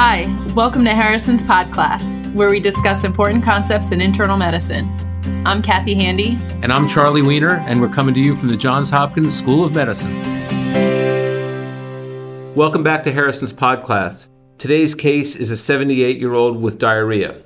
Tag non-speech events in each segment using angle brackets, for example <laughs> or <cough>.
Hi, welcome to Harrison's Pod Class, where we discuss important concepts in internal medicine. I'm Kathy Handy. And I'm Charlie Wiener, and we're coming to you from the Johns Hopkins School of Medicine. Welcome back to Harrison's Pod Class. Today's case is a 78 year old with diarrhea.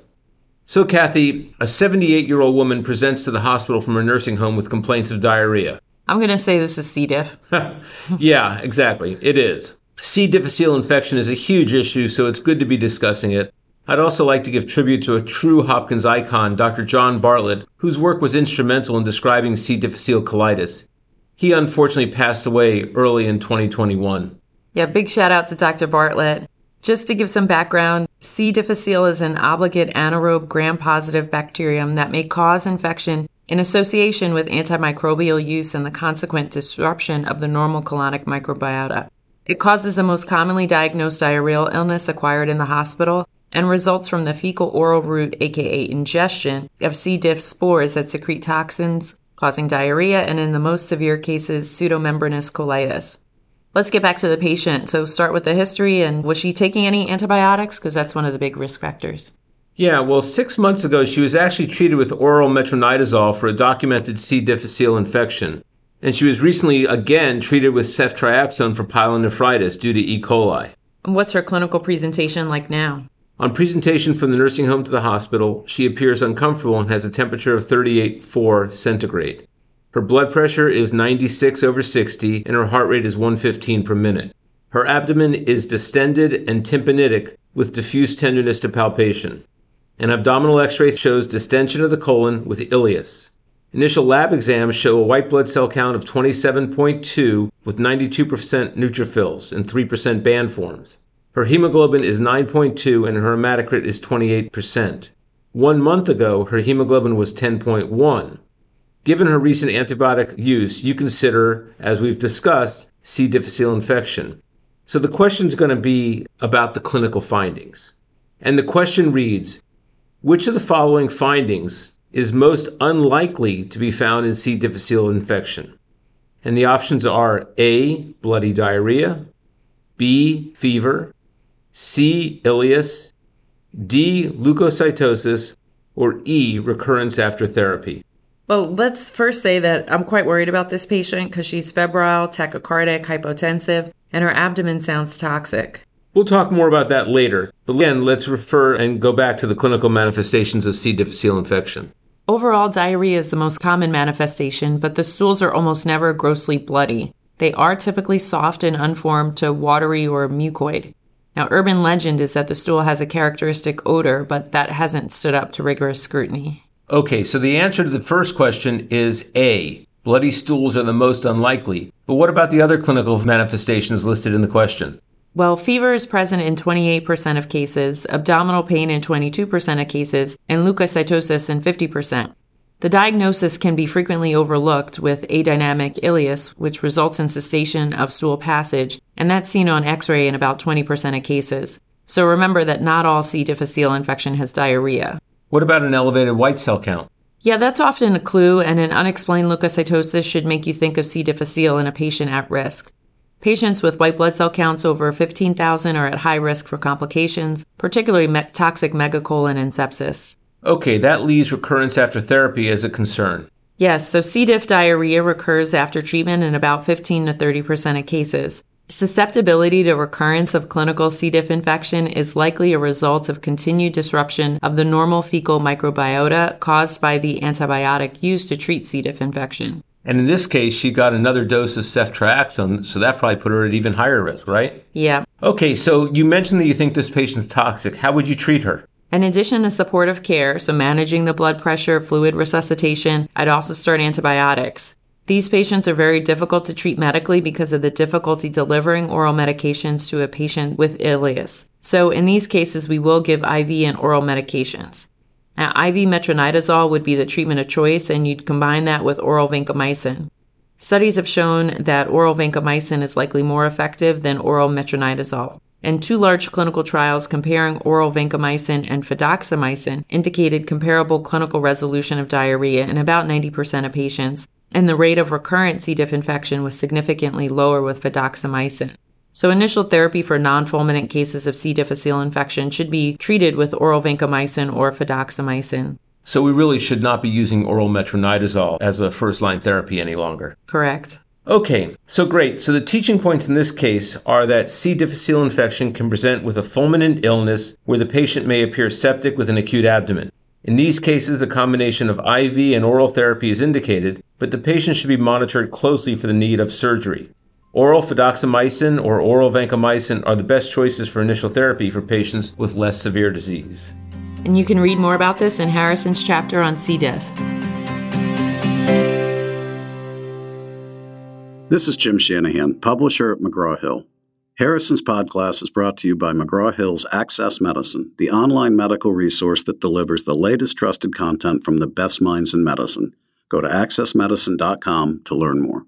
So, Kathy, a 78 year old woman presents to the hospital from her nursing home with complaints of diarrhea. I'm going to say this is C. diff. <laughs> yeah, exactly. It is. C. difficile infection is a huge issue, so it's good to be discussing it. I'd also like to give tribute to a true Hopkins icon, Dr. John Bartlett, whose work was instrumental in describing C. difficile colitis. He unfortunately passed away early in 2021. Yeah, big shout out to Dr. Bartlett. Just to give some background, C. difficile is an obligate anaerobe gram-positive bacterium that may cause infection in association with antimicrobial use and the consequent disruption of the normal colonic microbiota. It causes the most commonly diagnosed diarrheal illness acquired in the hospital and results from the fecal oral route, aka ingestion, of C. diff spores that secrete toxins, causing diarrhea and in the most severe cases, pseudomembranous colitis. Let's get back to the patient. So start with the history and was she taking any antibiotics? Because that's one of the big risk factors. Yeah, well, six months ago, she was actually treated with oral metronidazole for a documented C. difficile infection. And she was recently again treated with ceftriaxone for pyelonephritis due to E. coli. What's her clinical presentation like now? On presentation from the nursing home to the hospital, she appears uncomfortable and has a temperature of 38.4 centigrade. Her blood pressure is 96 over 60 and her heart rate is 115 per minute. Her abdomen is distended and tympanitic with diffuse tenderness to palpation. An abdominal x-ray shows distension of the colon with ileus. Initial lab exams show a white blood cell count of 27.2 with 92% neutrophils and 3% band forms. Her hemoglobin is 9.2 and her hematocrit is 28%. One month ago, her hemoglobin was 10.1. Given her recent antibiotic use, you consider, as we've discussed, C. difficile infection. So the question is going to be about the clinical findings. And the question reads, which of the following findings is most unlikely to be found in C. difficile infection? And the options are A. Bloody diarrhea, B. Fever, C. Ileus, D. Leukocytosis, or E. Recurrence after therapy. Well, let's first say that I'm quite worried about this patient because she's febrile, tachycardic, hypotensive, and her abdomen sounds toxic. We'll talk more about that later, but again, let's refer and go back to the clinical manifestations of C. difficile infection. Overall, diarrhea is the most common manifestation, but the stools are almost never grossly bloody. They are typically soft and unformed to watery or mucoid. Now, urban legend is that the stool has a characteristic odor, but that hasn't stood up to rigorous scrutiny. Okay, so the answer to the first question is A. Bloody stools are the most unlikely. But what about the other clinical manifestations listed in the question? Well, fever is present in 28% of cases, abdominal pain in 22% of cases, and leukocytosis in 50%. The diagnosis can be frequently overlooked with adynamic ileus, which results in cessation of stool passage, and that's seen on x-ray in about 20% of cases. So remember that not all C. difficile infection has diarrhea. What about an elevated white cell count? Yeah, that's often a clue, and an unexplained leukocytosis should make you think of C. difficile in a patient at risk. Patients with white blood cell counts over 15,000 are at high risk for complications, particularly me- toxic megacolon and sepsis. Okay, that leaves recurrence after therapy as a concern. Yes, so C. diff diarrhea recurs after treatment in about 15 to 30% of cases. Susceptibility to recurrence of clinical C. diff infection is likely a result of continued disruption of the normal fecal microbiota caused by the antibiotic used to treat C. diff infection. And in this case, she got another dose of ceftriaxone, so that probably put her at even higher risk, right? Yeah. Okay, so you mentioned that you think this patient's toxic. How would you treat her? In addition to supportive care, so managing the blood pressure, fluid resuscitation, I'd also start antibiotics. These patients are very difficult to treat medically because of the difficulty delivering oral medications to a patient with ileus. So in these cases, we will give IV and oral medications. Now, IV metronidazole would be the treatment of choice, and you'd combine that with oral vancomycin. Studies have shown that oral vancomycin is likely more effective than oral metronidazole. And two large clinical trials comparing oral vancomycin and fidaxomicin indicated comparable clinical resolution of diarrhea in about 90% of patients, and the rate of recurrent C. diff infection was significantly lower with fidaxomicin. So, initial therapy for non fulminant cases of C. difficile infection should be treated with oral vancomycin or fidaxomicin. So, we really should not be using oral metronidazole as a first line therapy any longer. Correct. Okay, so great. So, the teaching points in this case are that C. difficile infection can present with a fulminant illness where the patient may appear septic with an acute abdomen. In these cases, a combination of IV and oral therapy is indicated, but the patient should be monitored closely for the need of surgery. Oral fidaxomicin or oral vancomycin are the best choices for initial therapy for patients with less severe disease. And you can read more about this in Harrison's chapter on C. diff. This is Jim Shanahan, publisher at McGraw Hill. Harrison's podcast is brought to you by McGraw Hill's Access Medicine, the online medical resource that delivers the latest trusted content from the best minds in medicine. Go to accessmedicine.com to learn more.